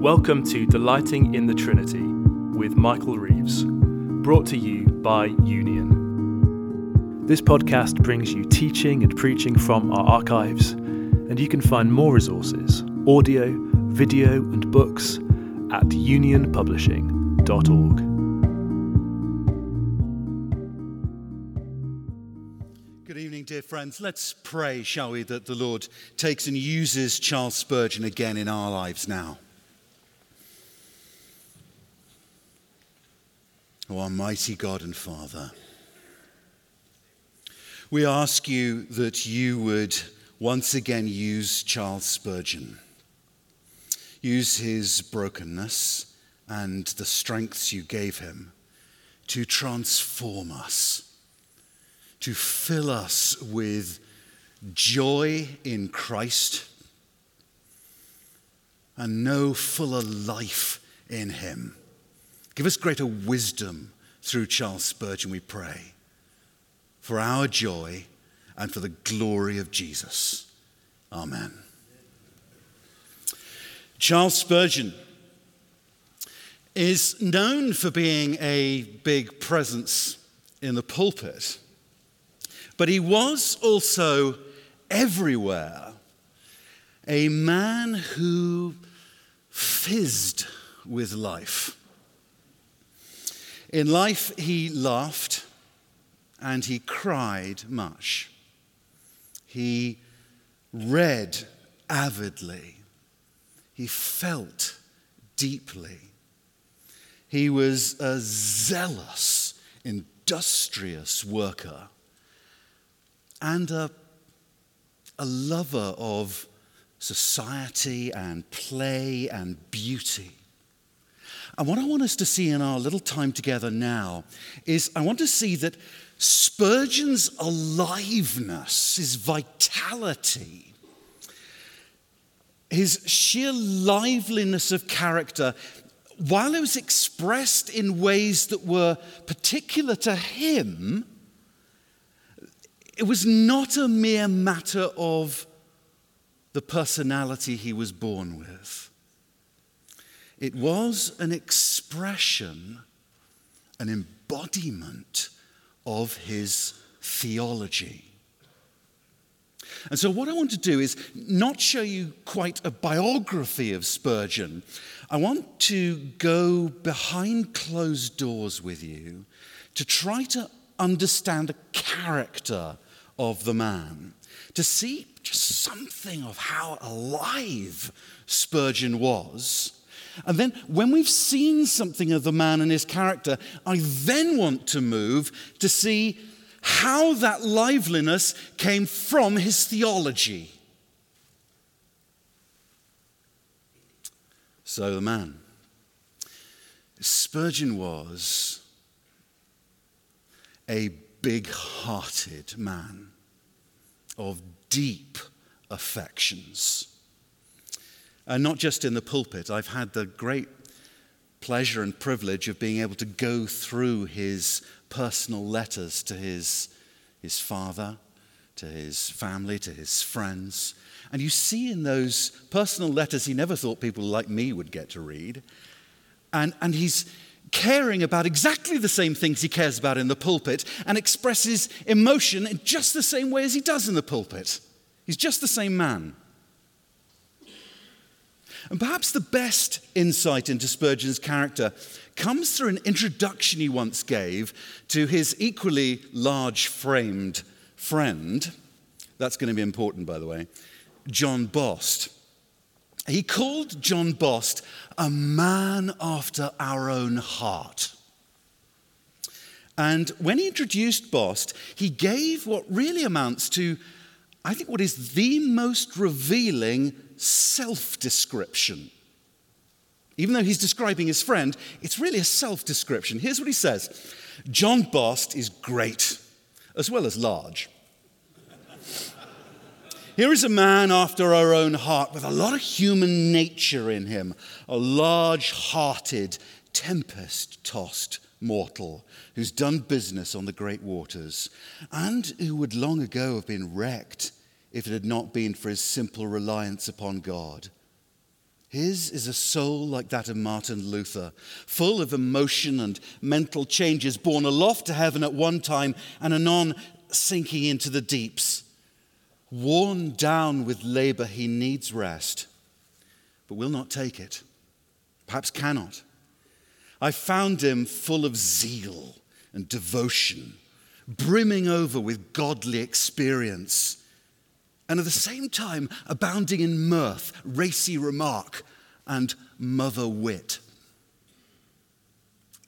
Welcome to Delighting in the Trinity with Michael Reeves, brought to you by Union. This podcast brings you teaching and preaching from our archives, and you can find more resources, audio, video, and books at unionpublishing.org. Good evening, dear friends. Let's pray, shall we, that the Lord takes and uses Charles Spurgeon again in our lives now. O Almighty God and Father, we ask you that you would once again use Charles Spurgeon, use his brokenness and the strengths you gave him to transform us, to fill us with joy in Christ and know fuller life in him. Give us greater wisdom through Charles Spurgeon, we pray, for our joy and for the glory of Jesus. Amen. Charles Spurgeon is known for being a big presence in the pulpit, but he was also everywhere a man who fizzed with life. In life, he laughed and he cried much. He read avidly. He felt deeply. He was a zealous, industrious worker and a, a lover of society and play and beauty. And what I want us to see in our little time together now is I want to see that Spurgeon's aliveness, his vitality, his sheer liveliness of character, while it was expressed in ways that were particular to him, it was not a mere matter of the personality he was born with. It was an expression, an embodiment of his theology. And so, what I want to do is not show you quite a biography of Spurgeon. I want to go behind closed doors with you to try to understand the character of the man, to see just something of how alive Spurgeon was. And then, when we've seen something of the man and his character, I then want to move to see how that liveliness came from his theology. So, the man. Spurgeon was a big hearted man of deep affections. And not just in the pulpit, I've had the great pleasure and privilege of being able to go through his personal letters to his, his father, to his family, to his friends. And you see in those personal letters, he never thought people like me would get to read. And, and he's caring about exactly the same things he cares about in the pulpit and expresses emotion in just the same way as he does in the pulpit. He's just the same man. And perhaps the best insight into Spurgeon's character comes through an introduction he once gave to his equally large framed friend. That's going to be important, by the way, John Bost. He called John Bost a man after our own heart. And when he introduced Bost, he gave what really amounts to, I think, what is the most revealing self description. Even though he's describing his friend, it's really a self description. Here's what he says John Bost is great, as well as large. Here is a man after our own heart with a lot of human nature in him, a large hearted, tempest tossed mortal who's done business on the great waters and who would long ago have been wrecked if it had not been for his simple reliance upon God. His is a soul like that of Martin Luther, full of emotion and mental changes, borne aloft to heaven at one time and anon sinking into the deeps. Worn down with labor, he needs rest, but will not take it, perhaps cannot. I found him full of zeal and devotion, brimming over with godly experience and at the same time abounding in mirth, racy remark, and mother wit.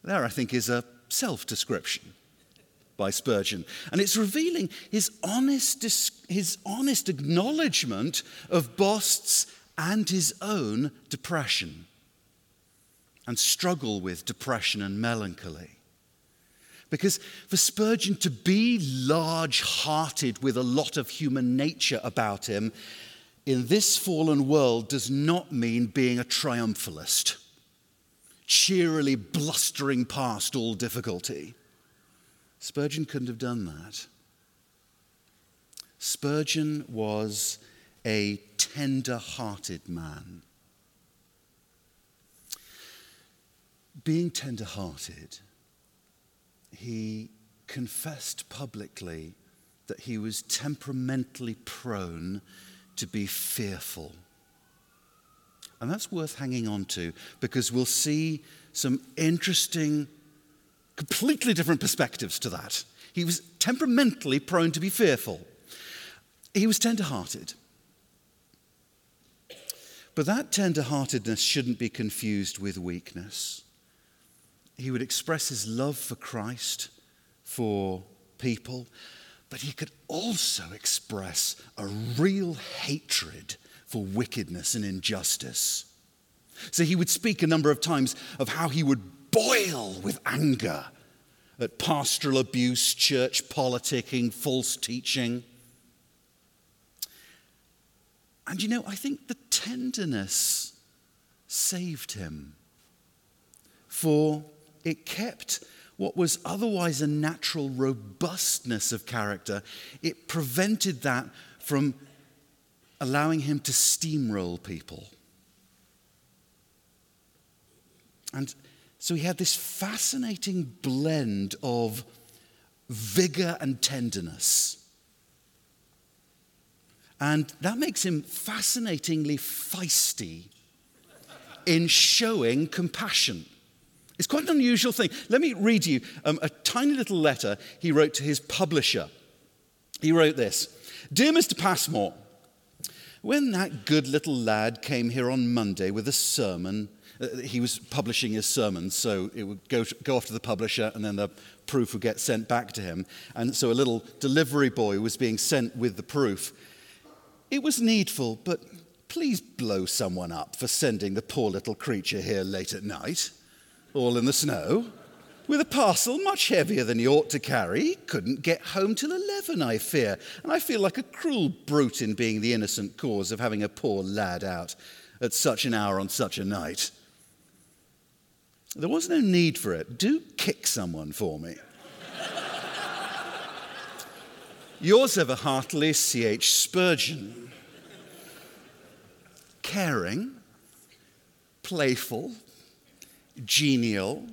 There, I think, is a self description by Spurgeon. And it's revealing his honest, his honest acknowledgement of Bost's and his own depression and struggle with depression and melancholy. Because for Spurgeon to be large hearted with a lot of human nature about him in this fallen world does not mean being a triumphalist, cheerily blustering past all difficulty. Spurgeon couldn't have done that. Spurgeon was a tender hearted man. Being tender hearted he confessed publicly that he was temperamentally prone to be fearful. And that's worth hanging on to because we'll see some interesting, completely different perspectives to that. He was temperamentally prone to be fearful. He was tender hearted. But that tender heartedness shouldn't be confused with weakness he would express his love for Christ, for people, but he could also express a real hatred for wickedness and injustice. So he would speak a number of times of how he would boil with anger at pastoral abuse, church politicking, false teaching. And you know, I think the tenderness saved him. For it kept what was otherwise a natural robustness of character, it prevented that from allowing him to steamroll people. And so he had this fascinating blend of vigor and tenderness. And that makes him fascinatingly feisty in showing compassion. It's quite an unusual thing. Let me read you um, a tiny little letter he wrote to his publisher. He wrote this Dear Mr. Passmore, when that good little lad came here on Monday with a sermon, uh, he was publishing his sermons, so it would go, to, go off to the publisher and then the proof would get sent back to him. And so a little delivery boy was being sent with the proof. It was needful, but please blow someone up for sending the poor little creature here late at night all in the snow, with a parcel much heavier than he ought to carry. Couldn't get home till 11, I fear. And I feel like a cruel brute in being the innocent cause of having a poor lad out at such an hour on such a night. There was no need for it. Do kick someone for me. Yours ever heartily, C.H. Spurgeon. Caring, playful, genial.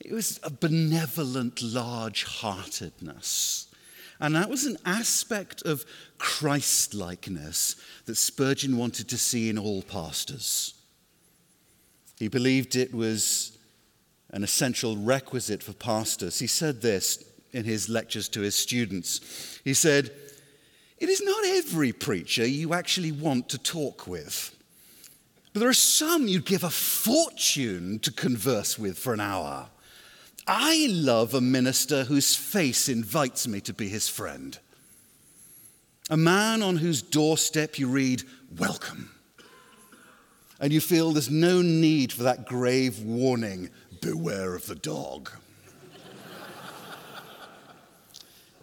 It was a benevolent large heartedness. And that was an aspect of Christ likeness that Spurgeon wanted to see in all pastors. He believed it was an essential requisite for pastors. He said this in his lectures to his students. He said, It is not every preacher you actually want to talk with. But there are some you'd give a fortune to converse with for an hour. I love a minister whose face invites me to be his friend. A man on whose doorstep you read, Welcome. And you feel there's no need for that grave warning, Beware of the dog.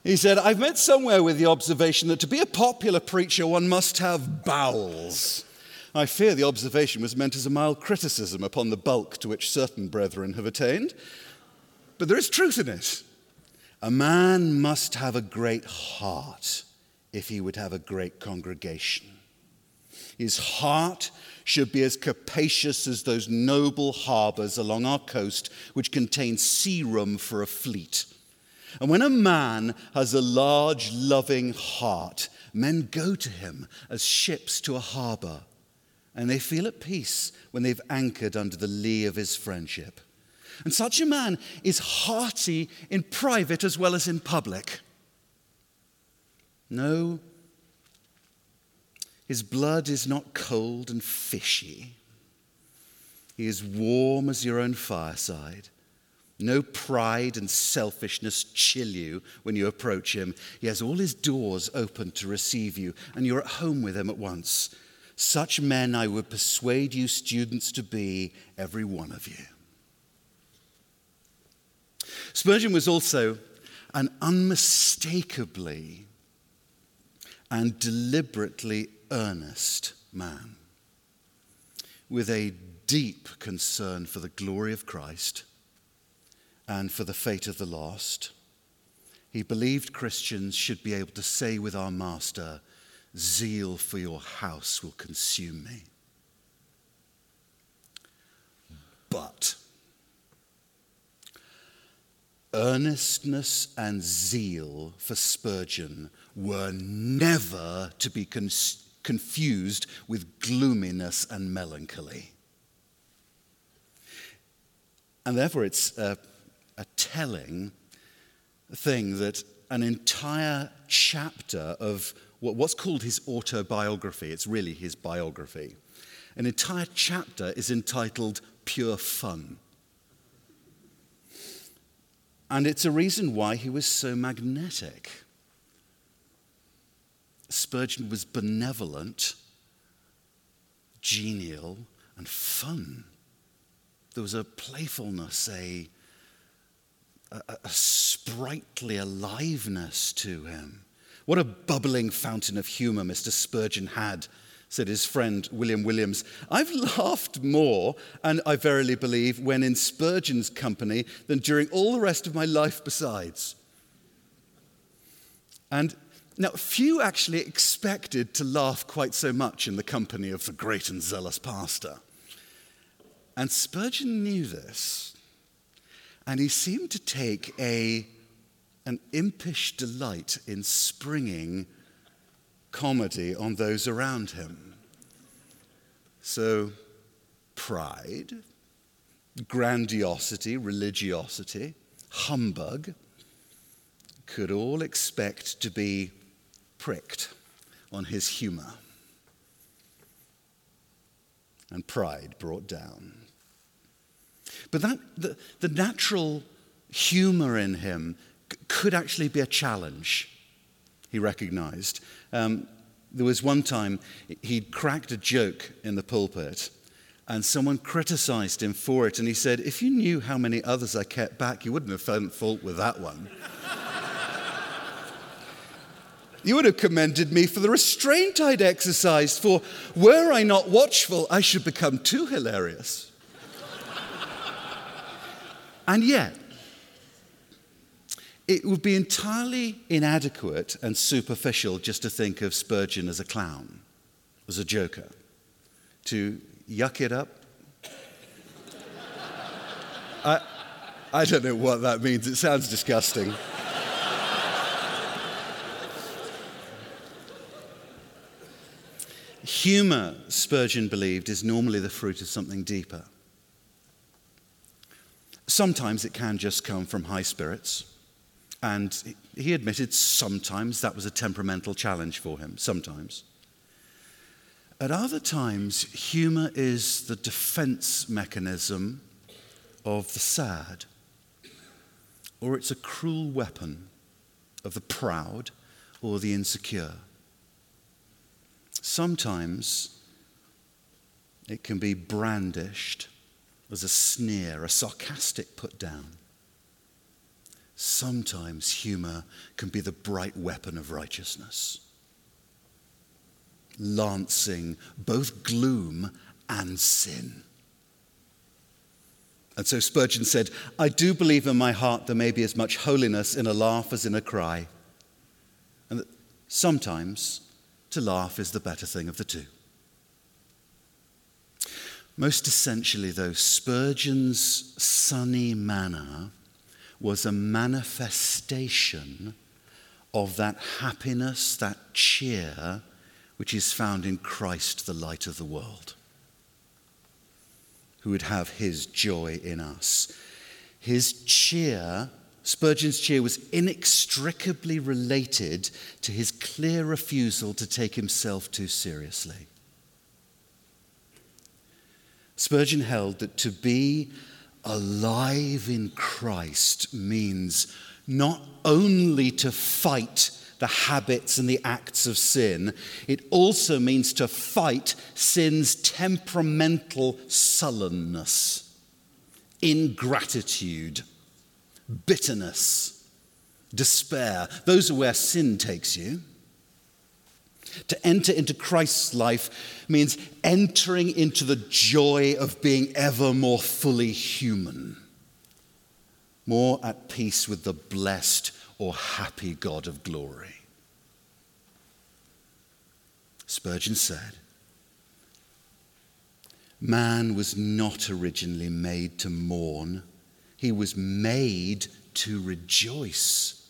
he said, I've met somewhere with the observation that to be a popular preacher, one must have bowels. I fear the observation was meant as a mild criticism upon the bulk to which certain brethren have attained. But there is truth in it. A man must have a great heart if he would have a great congregation. His heart should be as capacious as those noble harbors along our coast which contain sea room for a fleet. And when a man has a large, loving heart, men go to him as ships to a harbor, and they feel at peace when they've anchored under the lee of his friendship. And such a man is hearty in private as well as in public. No, his blood is not cold and fishy. He is warm as your own fireside. No pride and selfishness chill you when you approach him. He has all his doors open to receive you, and you're at home with him at once. Such men I would persuade you, students, to be, every one of you. Spurgeon was also an unmistakably and deliberately earnest man with a deep concern for the glory of Christ and for the fate of the lost. He believed Christians should be able to say with our Master, Zeal for your house will consume me. But earnestness and zeal for Spurgeon were never to be con- confused with gloominess and melancholy. And therefore, it's a, a telling thing that an entire chapter of what's called his autobiography, it's really his biography, an entire chapter is entitled Pure Fun. And it's a reason why he was so magnetic. Spurgeon was benevolent, genial, and fun. There was a playfulness, a, a, a, sprightly aliveness to him. What a bubbling fountain of humor Mr. Spurgeon had said his friend William Williams. I've laughed more, and I verily believe, when in Spurgeon's company than during all the rest of my life besides. And now, few actually expected to laugh quite so much in the company of the great and zealous pastor. And Spurgeon knew this, and he seemed to take a, an impish delight in springing comedy on those around him. So, pride, grandiosity, religiosity, humbug could all expect to be pricked on his humor and pride brought down. But that, the, the natural humor in him could actually be a challenge he recognized. Um, there was one time he'd cracked a joke in the pulpit, and someone criticized him for it. And he said, If you knew how many others I kept back, you wouldn't have found fault with that one. you would have commended me for the restraint I'd exercised, for were I not watchful, I should become too hilarious. and yet, it would be entirely inadequate and superficial just to think of Spurgeon as a clown, as a joker, to yuck it up. I, I don't know what that means. It sounds disgusting. Humor, Spurgeon believed, is normally the fruit of something deeper. Sometimes it can just come from high spirits. And he admitted sometimes that was a temperamental challenge for him, sometimes. At other times, humor is the defense mechanism of the sad, or it's a cruel weapon of the proud or the insecure. Sometimes it can be brandished as a sneer, a sarcastic put down. Sometimes humor can be the bright weapon of righteousness, lancing both gloom and sin. And so Spurgeon said, I do believe in my heart there may be as much holiness in a laugh as in a cry. And that sometimes to laugh is the better thing of the two. Most essentially, though, Spurgeon's sunny manner was a manifestation of that happiness, that cheer, which is found in Christ, the light of the world, who would have his joy in us. His cheer, Spurgeon's cheer, was inextricably related to his clear refusal to take himself too seriously. Spurgeon held that to be alive in Christ means not only to fight the habits and the acts of sin, it also means to fight sin's temperamental sullenness, ingratitude, bitterness, despair. Those are where sin takes you. To enter into Christ's life means entering into the joy of being ever more fully human, more at peace with the blessed or happy God of glory. Spurgeon said, Man was not originally made to mourn, he was made to rejoice.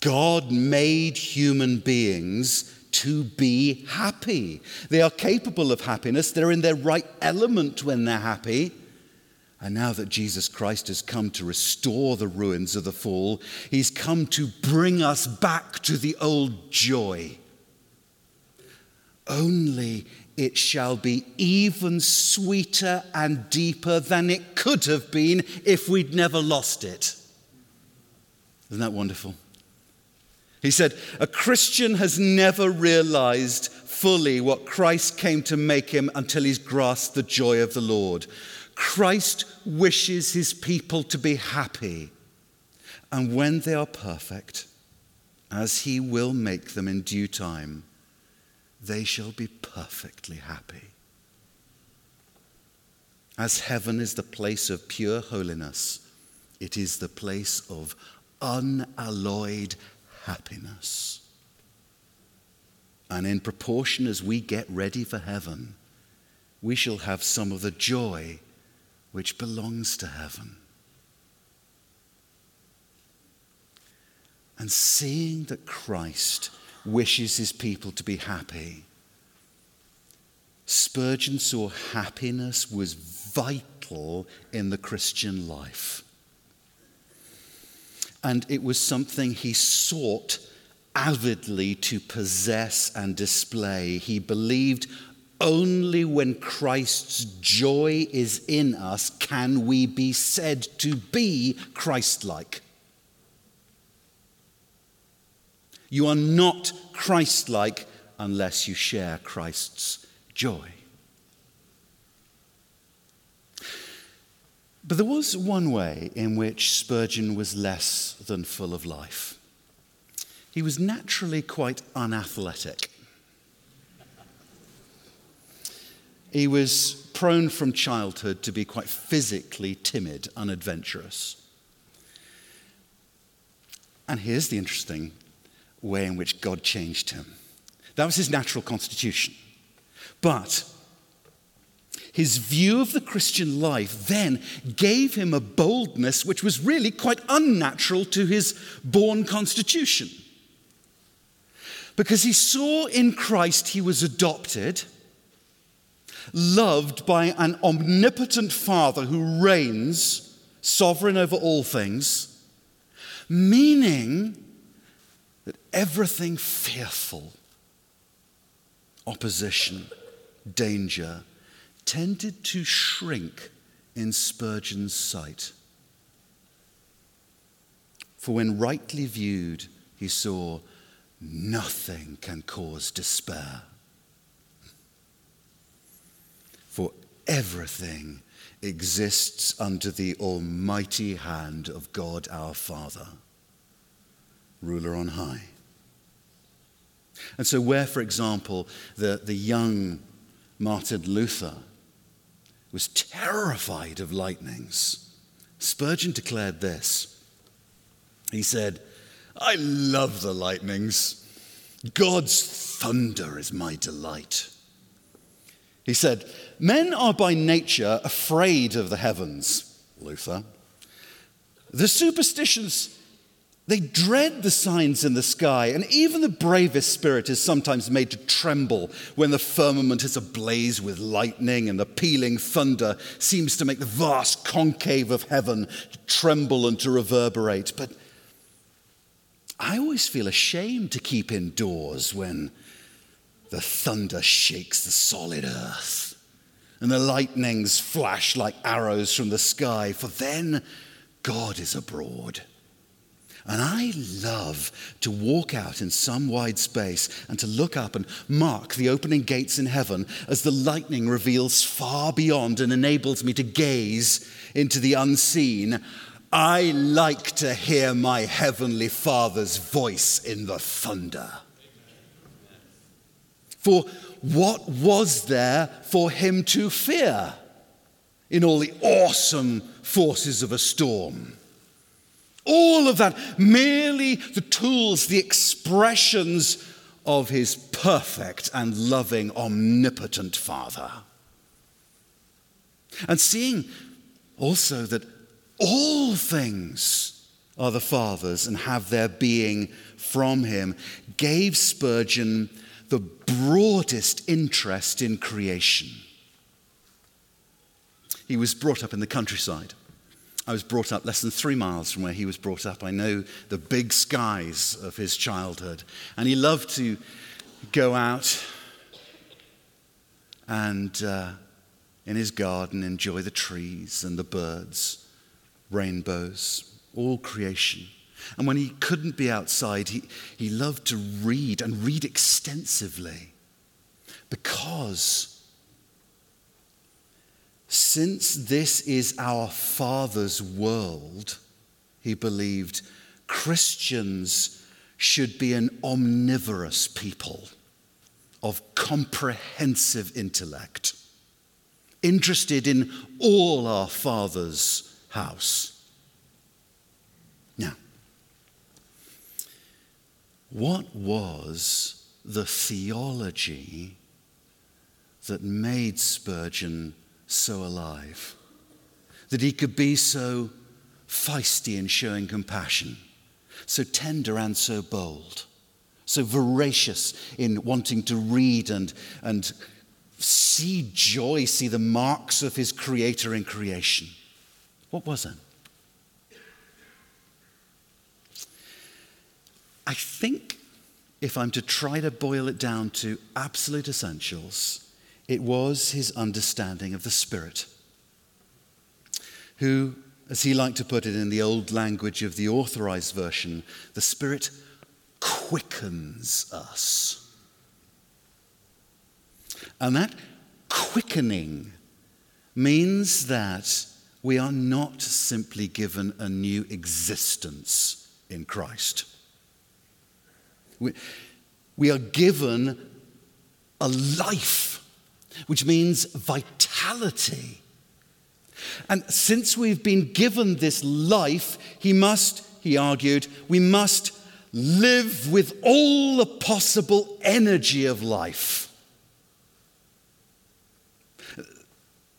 God made human beings to be happy. They are capable of happiness, they're in their right element when they're happy. And now that Jesus Christ has come to restore the ruins of the fall, he's come to bring us back to the old joy. Only it shall be even sweeter and deeper than it could have been if we'd never lost it. Isn't that wonderful? He said, A Christian has never realized fully what Christ came to make him until he's grasped the joy of the Lord. Christ wishes his people to be happy. And when they are perfect, as he will make them in due time, they shall be perfectly happy. As heaven is the place of pure holiness, it is the place of unalloyed happiness. And in proportion as we get ready for heaven, we shall have some of the joy which belongs to heaven. And seeing that Christ wishes his people to be happy, Spurgeon saw happiness was vital in the Christian life and it was something he sought avidly to possess and display. He believed only when Christ's joy is in us can we be said to be Christ like. You are not Christ like unless you share Christ's joy. But there was one way in which Spurgeon was less than full of life. He was naturally quite unathletic. He was prone from childhood to be quite physically timid, unadventurous. And here's the interesting way in which God changed him. That was his natural constitution. But his view of the Christian life then gave him a boldness which was really quite unnatural to his born constitution. Because he saw in Christ he was adopted, loved by an omnipotent Father who reigns, sovereign over all things, meaning that everything fearful, opposition, danger, tended to shrink in Spurgeon's sight. For when rightly viewed, he saw nothing can cause despair. For everything exists under the almighty hand of God our Father, ruler on high. And so, where, for example, the, the young Martin Luther was terrified of lightnings. Spurgeon declared this. He said, I love the lightnings. God's thunder is my delight. He said, Men are by nature afraid of the heavens, Luther. The superstitions, they dread the signs in the sky, and even the bravest spirit is sometimes made to tremble when the firmament is ablaze with lightning and the pealing thunder seems to make the vast concave of heaven tremble and to reverberate. But I always feel ashamed to keep indoors when the thunder shakes the solid earth, and the lightnings flash like arrows from the sky, for then God is abroad. And I love to walk out in some wide space and to look up and mark the opening gates in heaven as the lightning reveals far beyond and enables me to gaze into the unseen. I like to hear my heavenly Father's voice in the thunder. For what was there for him to fear in all the awesome forces of a storm? All of that, merely the tools, the expressions of his perfect and loving, omnipotent Father. And seeing also that all things are the Father's and have their being from him, gave Spurgeon the broadest interest in creation. He was brought up in the countryside. I was brought up less than three miles from where he was brought up. I know the big skies of his childhood. And he loved to go out and uh, in his garden enjoy the trees and the birds, rainbows, all creation. And when he couldn't be outside, he, he loved to read and read extensively because since this is our Father's world, he believed Christians should be an omnivorous people of comprehensive intellect, interested in all our Father's house. Now, what was the theology that made Spurgeon so alive? That he could be so feisty in showing compassion, so tender and so bold, so voracious in wanting to read and, and see joy, see the marks of his Creator in creation. What was it? I think if I'm to try to boil it down to absolute essentials, it was his understanding of the Spirit, who, as he liked to put it in the old language of the authorized version, the Spirit quickens us. And that quickening means that we are not simply given a new existence in Christ. We, we are given a life, which means vitality. And since we've been given this life, he must, he argued, we must live with all the possible energy of life.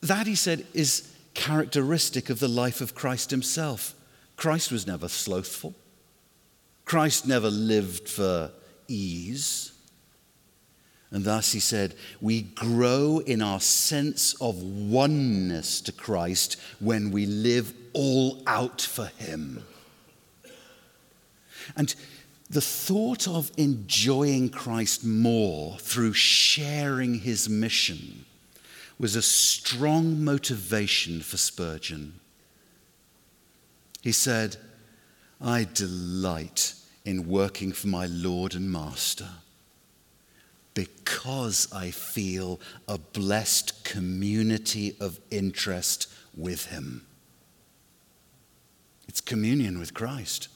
That, he said, is characteristic of the life of Christ himself. Christ was never slothful. Christ never lived for ease. And thus, he said, we grow in our sense of oneness to Christ when we live all out for him. And the thought of enjoying Christ more through sharing his mission was a strong motivation for Spurgeon. He said, I delight in working for my Lord and Master because I feel a blessed community of interest with Him. It's communion with Christ.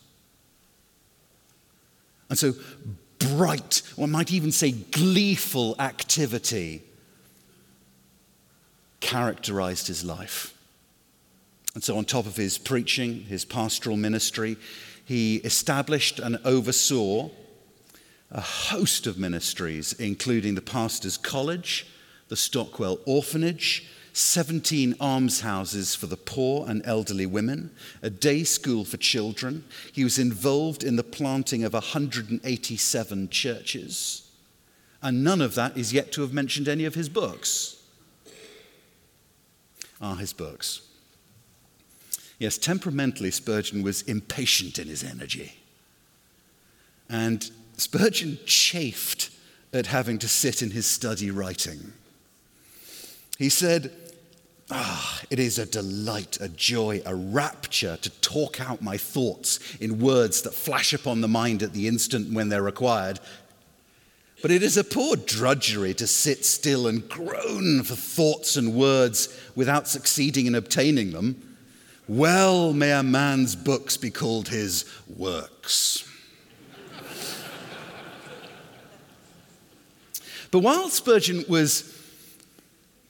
And so, bright, one might even say gleeful activity characterized his life. And so, on top of his preaching, his pastoral ministry, he established and oversaw a host of ministries, including the Pastor's College, the Stockwell Orphanage, 17 almshouses for the poor and elderly women, a day school for children. He was involved in the planting of 187 churches. And none of that is yet to have mentioned any of his books. Are his books. Yes, temperamentally, Spurgeon was impatient in his energy. And Spurgeon chafed at having to sit in his study writing. He said, Ah, it is a delight, a joy, a rapture to talk out my thoughts in words that flash upon the mind at the instant when they're required. But it is a poor drudgery to sit still and groan for thoughts and words without succeeding in obtaining them. Well, may a man's books be called his works. But while Spurgeon was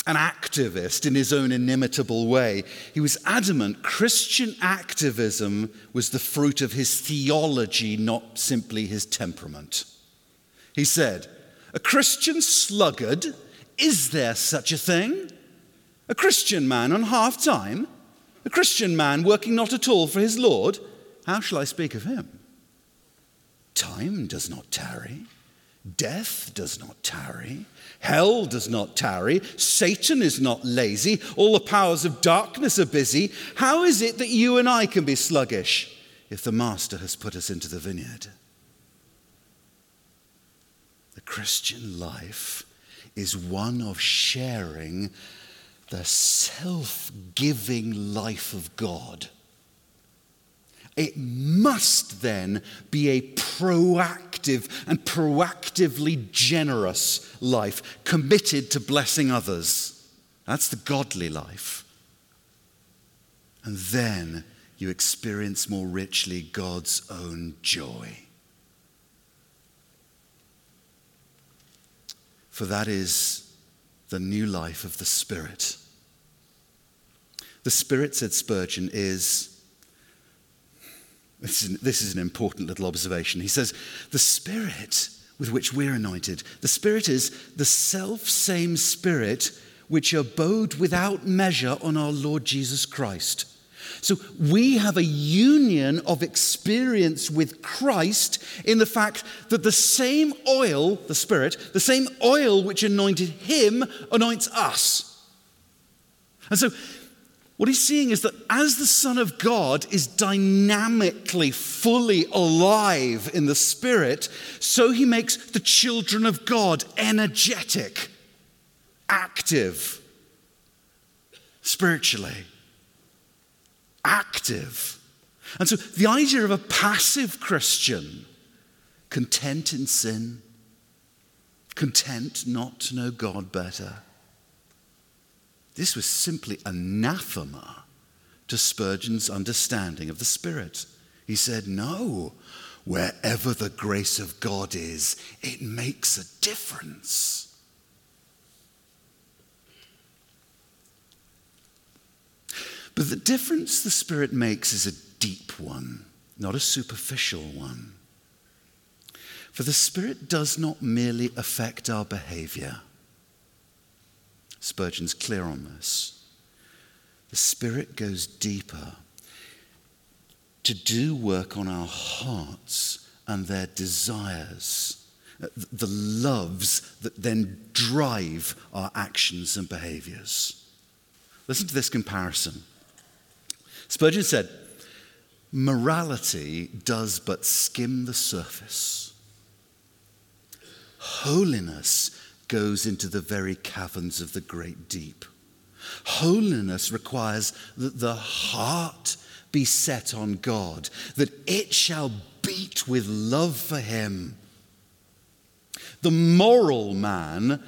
an activist in his own inimitable way. He was adamant Christian activism was the fruit of his theology, not simply his temperament. He said, A Christian sluggard, is there such a thing? A Christian man on half time? A Christian man working not at all for his Lord? How shall I speak of him? Time does not tarry. Death does not tarry. Hell does not tarry. Satan is not lazy. All the powers of darkness are busy. How is it that you and I can be sluggish if the Master has put us into the vineyard? The Christian life is one of sharing the self giving life of God it must then be a proactive and proactively generous life, committed to blessing others. That's the godly life. And then you experience more richly God's own joy. For that is the new life of the Spirit. The Spirit, said Spurgeon, is this is, this is an important little observation. He says, The Spirit with which we're anointed, the Spirit is the self same Spirit which abode without measure on our Lord Jesus Christ. So we have a union of experience with Christ in the fact that the same oil, the Spirit, the same oil which anointed him anoints us. And so what he's seeing is that as the Son of God is dynamically, fully alive in the Spirit, so he makes the children of God energetic, active, spiritually. Active. And so the idea of a passive Christian, content in sin, content not to know God better this was simply anathema to Spurgeon's understanding of the Spirit. He said, No, wherever the grace of God is, it makes a difference. But the difference the Spirit makes is a deep one, not a superficial one. For the Spirit does not merely affect our behavior. Spurgeon's clear on this. The Spirit goes deeper to do work on our hearts and their desires, the loves that then drive our actions and behaviors. Listen to this comparison. Spurgeon said, Morality does but skim the surface. Holiness goes into the very caverns of the great deep. Holiness requires that the heart be set on God, that it shall beat with love for Him. The moral man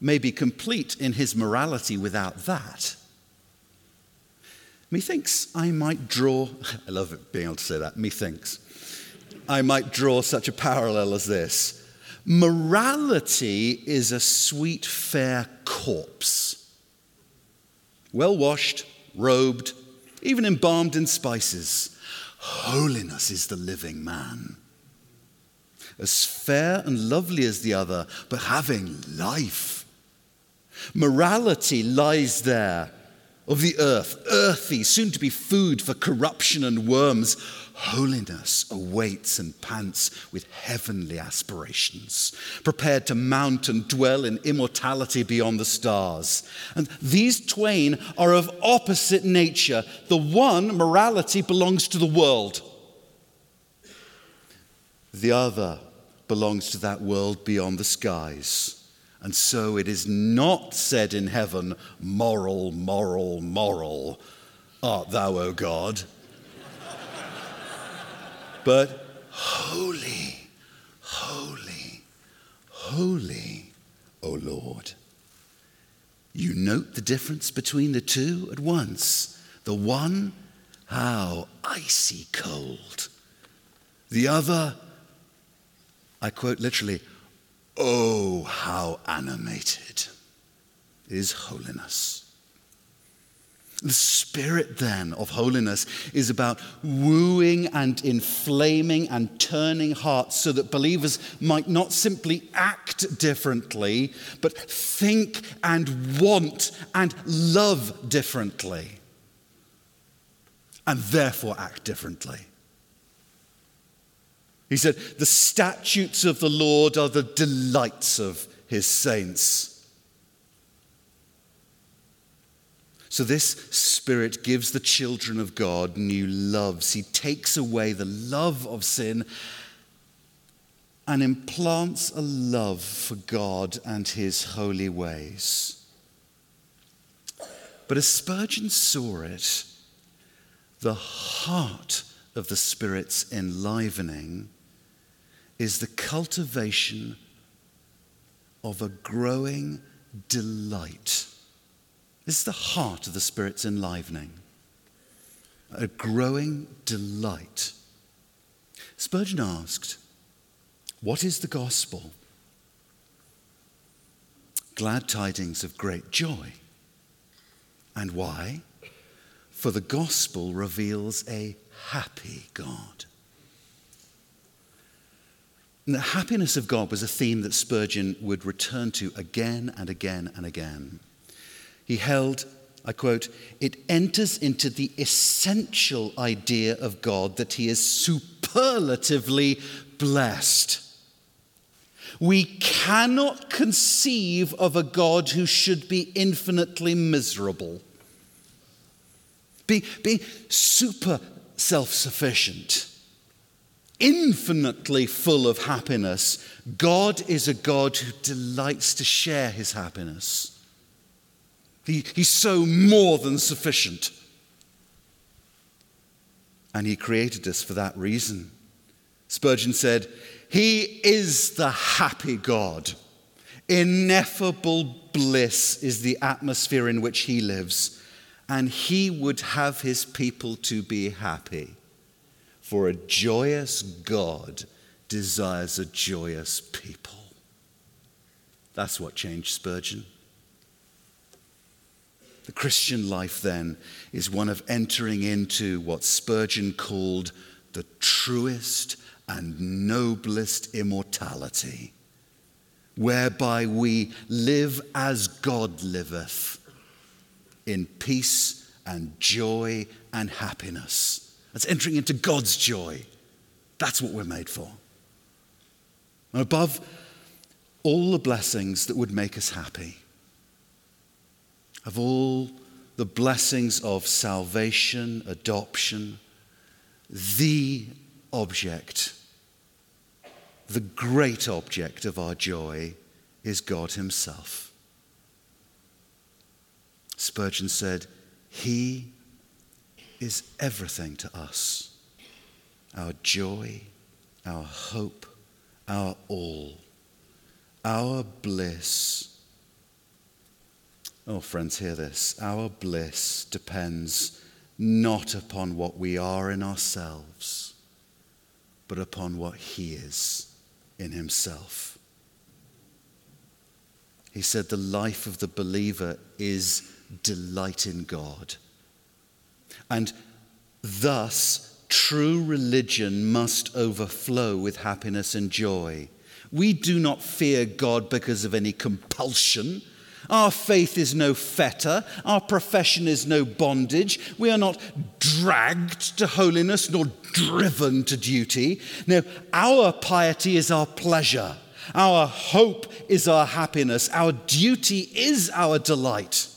may be complete in his morality without that. Methinks I might draw, I love it being able to say that, methinks, I might draw such a parallel as this. Morality is a sweet, fair corpse, well washed, robed, even embalmed in spices. Holiness is the living man. As fair and lovely as the other, but having life. Morality lies there of the earth, earthy, soon to be food for corruption and worms. Holiness awaits and pants with heavenly aspirations, prepared to mount and dwell in immortality beyond the stars. And these twain are of opposite nature. The one, morality, belongs to the world, the other belongs to that world beyond the skies. And so it is not said in heaven, moral, moral, moral, art thou, O God, but holy, holy, holy, O Lord. You note the difference between the two at once. The one, how icy cold. The other, I quote literally, Oh, how animated is holiness. The spirit, then, of holiness is about wooing and inflaming and turning hearts so that believers might not simply act differently, but think and want and love differently, and therefore act differently. He said, The statutes of the Lord are the delights of his saints. So, this Spirit gives the children of God new loves. He takes away the love of sin and implants a love for God and his holy ways. But as Spurgeon saw it, the heart of the Spirit's enlivening is the cultivation of a growing delight. This is the heart of the Spirit's enlivening. A growing delight. Spurgeon asked, What is the gospel? Glad tidings of great joy. And why? For the gospel reveals a happy God. And the happiness of God was a theme that Spurgeon would return to again and again and again. He held, I quote, it enters into the essential idea of God that he is superlatively blessed. We cannot conceive of a God who should be infinitely miserable, be, be super self sufficient infinitely full of happiness, God is a God who delights to share his happiness. He, he's so more than sufficient. And he created us for that reason. Spurgeon said, He is the happy God. Ineffable bliss is the atmosphere in which he lives, and he would have his people to be happy. For a joyous God desires a joyous people. That's what changed Spurgeon. The Christian life, then, is one of entering into what Spurgeon called the truest and noblest immortality, whereby we live as God liveth, in peace and joy and happiness that's entering into God's joy. That's what we're made for. And above all the blessings that would make us happy, of all the blessings of salvation, adoption, the object, the great object of our joy is God Himself. Spurgeon said, He is everything to us our joy, our hope, our all, our bliss. Oh, friends, hear this. Our bliss depends not upon what we are in ourselves, but upon what He is in Himself. He said the life of the believer is delight in God. And thus, true religion must overflow with happiness and joy. We do not fear God because of any compulsion, Our faith is no fetter. Our profession is no bondage. We are not dragged to holiness nor driven to duty. No, our piety is our pleasure. Our hope is our happiness. Our duty is our delight.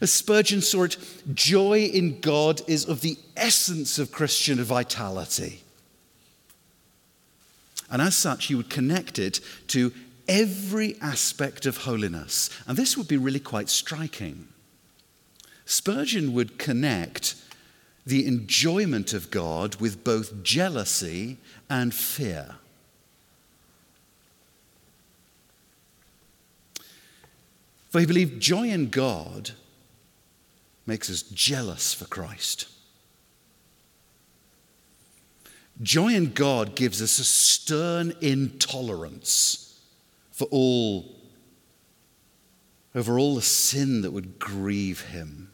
As Spurgeon saw it, joy in God is of the essence of Christian vitality. And as such, he would connect it to every aspect of holiness. And this would be really quite striking. Spurgeon would connect the enjoyment of God with both jealousy and fear. For he believed joy in God makes us jealous for Christ. Joy in God gives us a stern intolerance for all, over all the sin that would grieve him.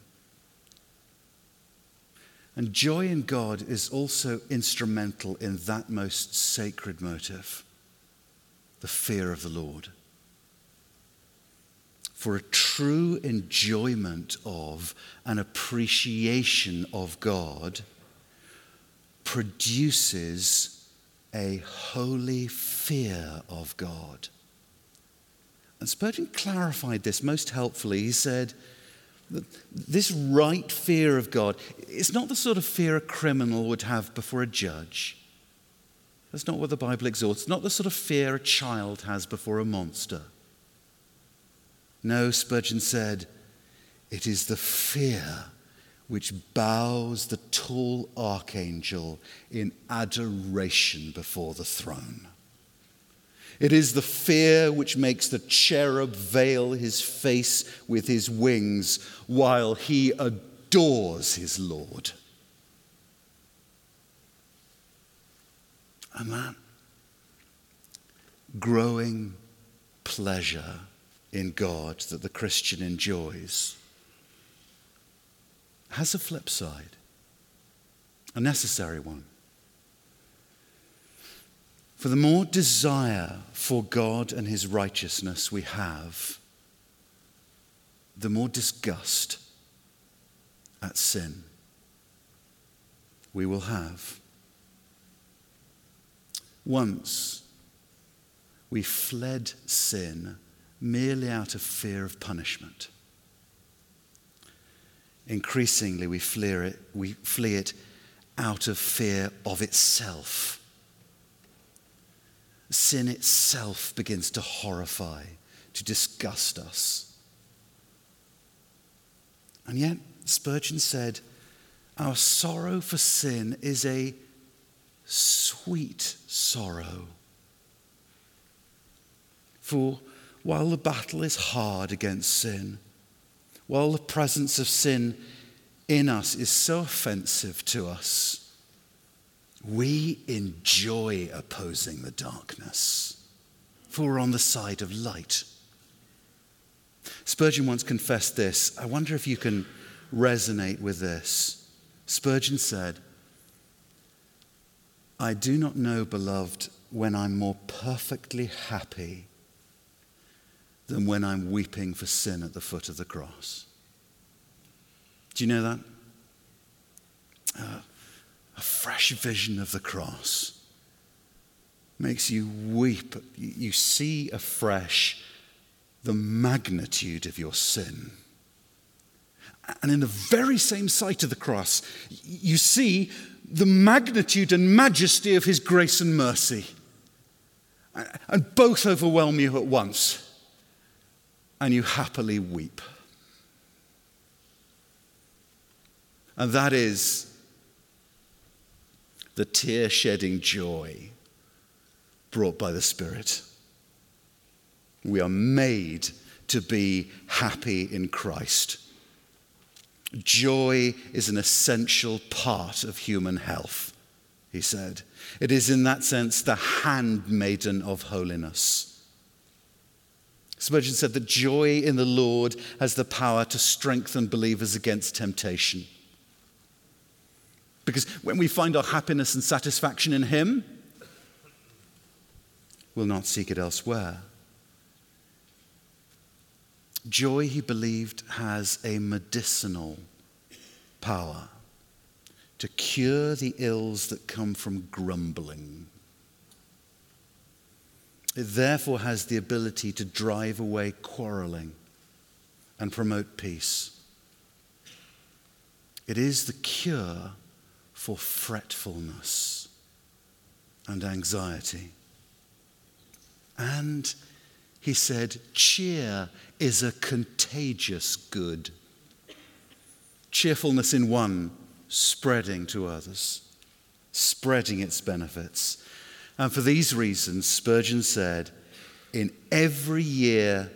And joy in God is also instrumental in that most sacred motive, the fear of the Lord. For a true enjoyment of an appreciation of God produces a holy fear of God. And Spurgeon clarified this most helpfully. He said, this right fear of God is not the sort of fear a criminal would have before a judge. That's not what the Bible exhorts. It's not the sort of fear a child has before a monster. No, Spurgeon said, it is the fear which bows the tall archangel in adoration before the throne. It is the fear which makes the cherub veil his face with his wings while he adores his Lord. And growing pleasure in God that the Christian enjoys has a flip side, a necessary one. For the more desire for God and his righteousness we have, the more disgust at sin we will have. Once we fled sin merely out of fear of punishment. Increasingly, we flee it, we flee it out of fear of itself. Sin itself begins to horrify, to disgust us. And yet, Spurgeon said, Our sorrow for sin is a sweet sorrow. For while the battle is hard against sin, while the presence of sin in us is so offensive to us, we enjoy opposing the darkness, for we're on the side of light. Spurgeon once confessed this. I wonder if you can resonate with this. Spurgeon said, I do not know, beloved, when I'm more perfectly happy than when I'm weeping for sin at the foot of the cross. Do you know that? Uh, a fresh vision of the cross makes you weep. You see afresh the magnitude of your sin. And in the very same sight of the cross, you see the magnitude and majesty of his grace and mercy. And both overwhelm you at once and you happily weep. And that is the tear shedding joy brought by the Spirit. We are made to be happy in Christ. Joy is an essential part of human health, he said. It is, in that sense, the handmaiden of holiness. Spurgeon said that joy in the Lord has the power to strengthen believers against temptation. Because when we find our happiness and satisfaction in Him, we'll not seek it elsewhere. Joy, he believed, has a medicinal power to cure the ills that come from grumbling. It therefore has the ability to drive away quarreling and promote peace. It is the cure for fretfulness and anxiety. And he said, cheer is a contagious good. Cheerfulness in one, spreading to others, spreading its benefits. And for these reasons, Spurgeon said, in every year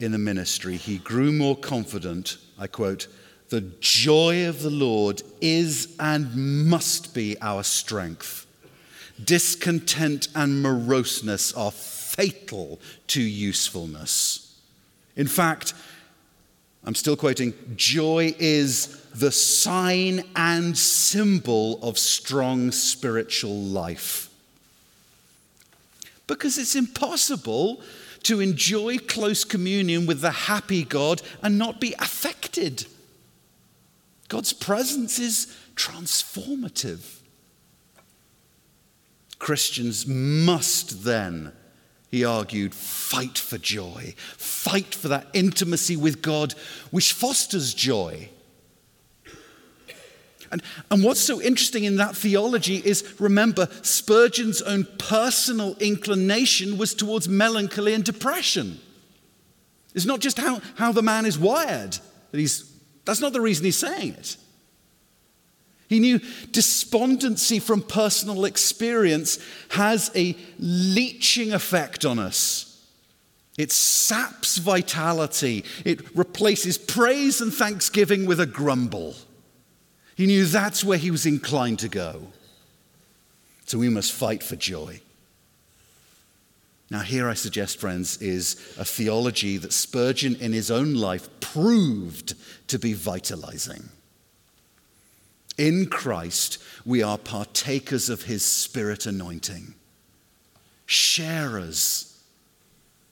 in the ministry, he grew more confident. I quote, the joy of the Lord is and must be our strength. Discontent and moroseness are fatal to usefulness. In fact, I'm still quoting, joy is the sign and symbol of strong spiritual life. Because it's impossible to enjoy close communion with the happy God and not be affected. God's presence is transformative. Christians must then he argued, fight for joy. Fight for that intimacy with God, which fosters joy. And, and what's so interesting in that theology is remember, Spurgeon's own personal inclination was towards melancholy and depression. It's not just how, how the man is wired, that he's, that's not the reason he's saying it. He knew despondency from personal experience has a leeching effect on us. It saps vitality. It replaces praise and thanksgiving with a grumble. He knew that's where he was inclined to go. So we must fight for joy. Now, here I suggest, friends, is a theology that Spurgeon in his own life proved to be vitalizing. In Christ, we are partakers of his spirit anointing, sharers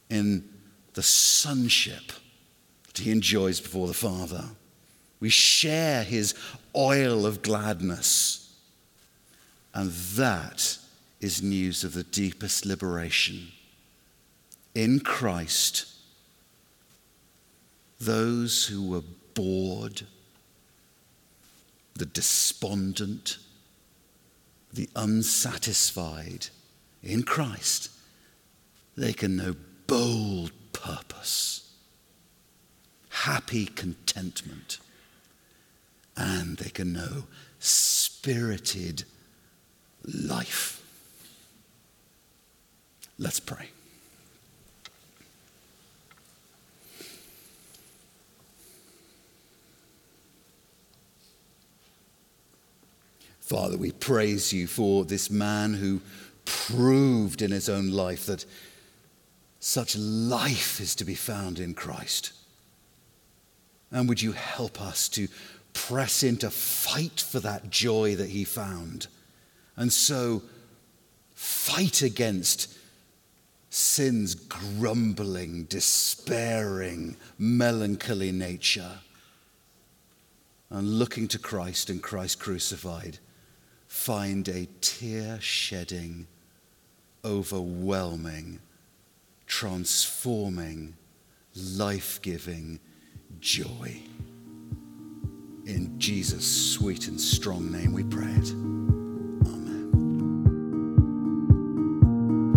in the sonship that he enjoys before the Father. We share his oil of gladness. And that is news of the deepest liberation. In Christ, those who were bored, the despondent, the unsatisfied in Christ, they can know bold purpose, happy contentment, and they can know spirited life. Let's pray. Father, we praise you for this man who proved in his own life that such life is to be found in Christ. And would you help us to press in to fight for that joy that he found? And so fight against sin's grumbling, despairing, melancholy nature. And looking to Christ and Christ crucified find a tear shedding, overwhelming, transforming, life giving joy. In Jesus' sweet and strong name we pray it. Amen.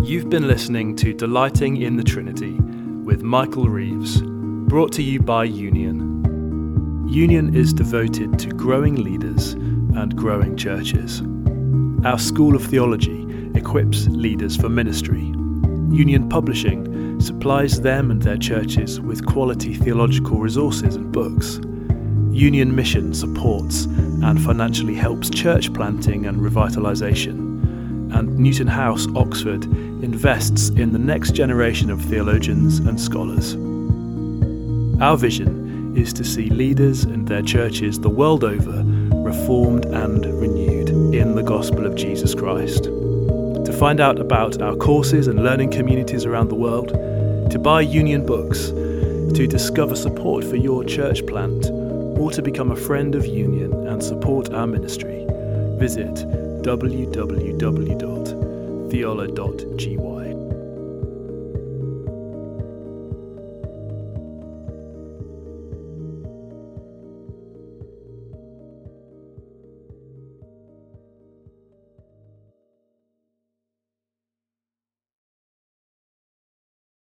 You've been listening to Delighting in the Trinity with Michael Reeves, brought to you by Union. Union is devoted to growing leaders and growing churches. Our School of Theology equips leaders for ministry. Union Publishing supplies them and their churches with quality theological resources and books. Union Mission supports and financially helps church planting and revitalisation. And Newton House, Oxford, invests in the next generation of theologians and scholars. Our vision is to see leaders and their churches the world over reformed and renewed the gospel of Jesus Christ. To find out about our courses and learning communities around the world, to buy union books, to discover support for your church plant, or to become a friend of Union and support our ministry, visit www.theolo.gy.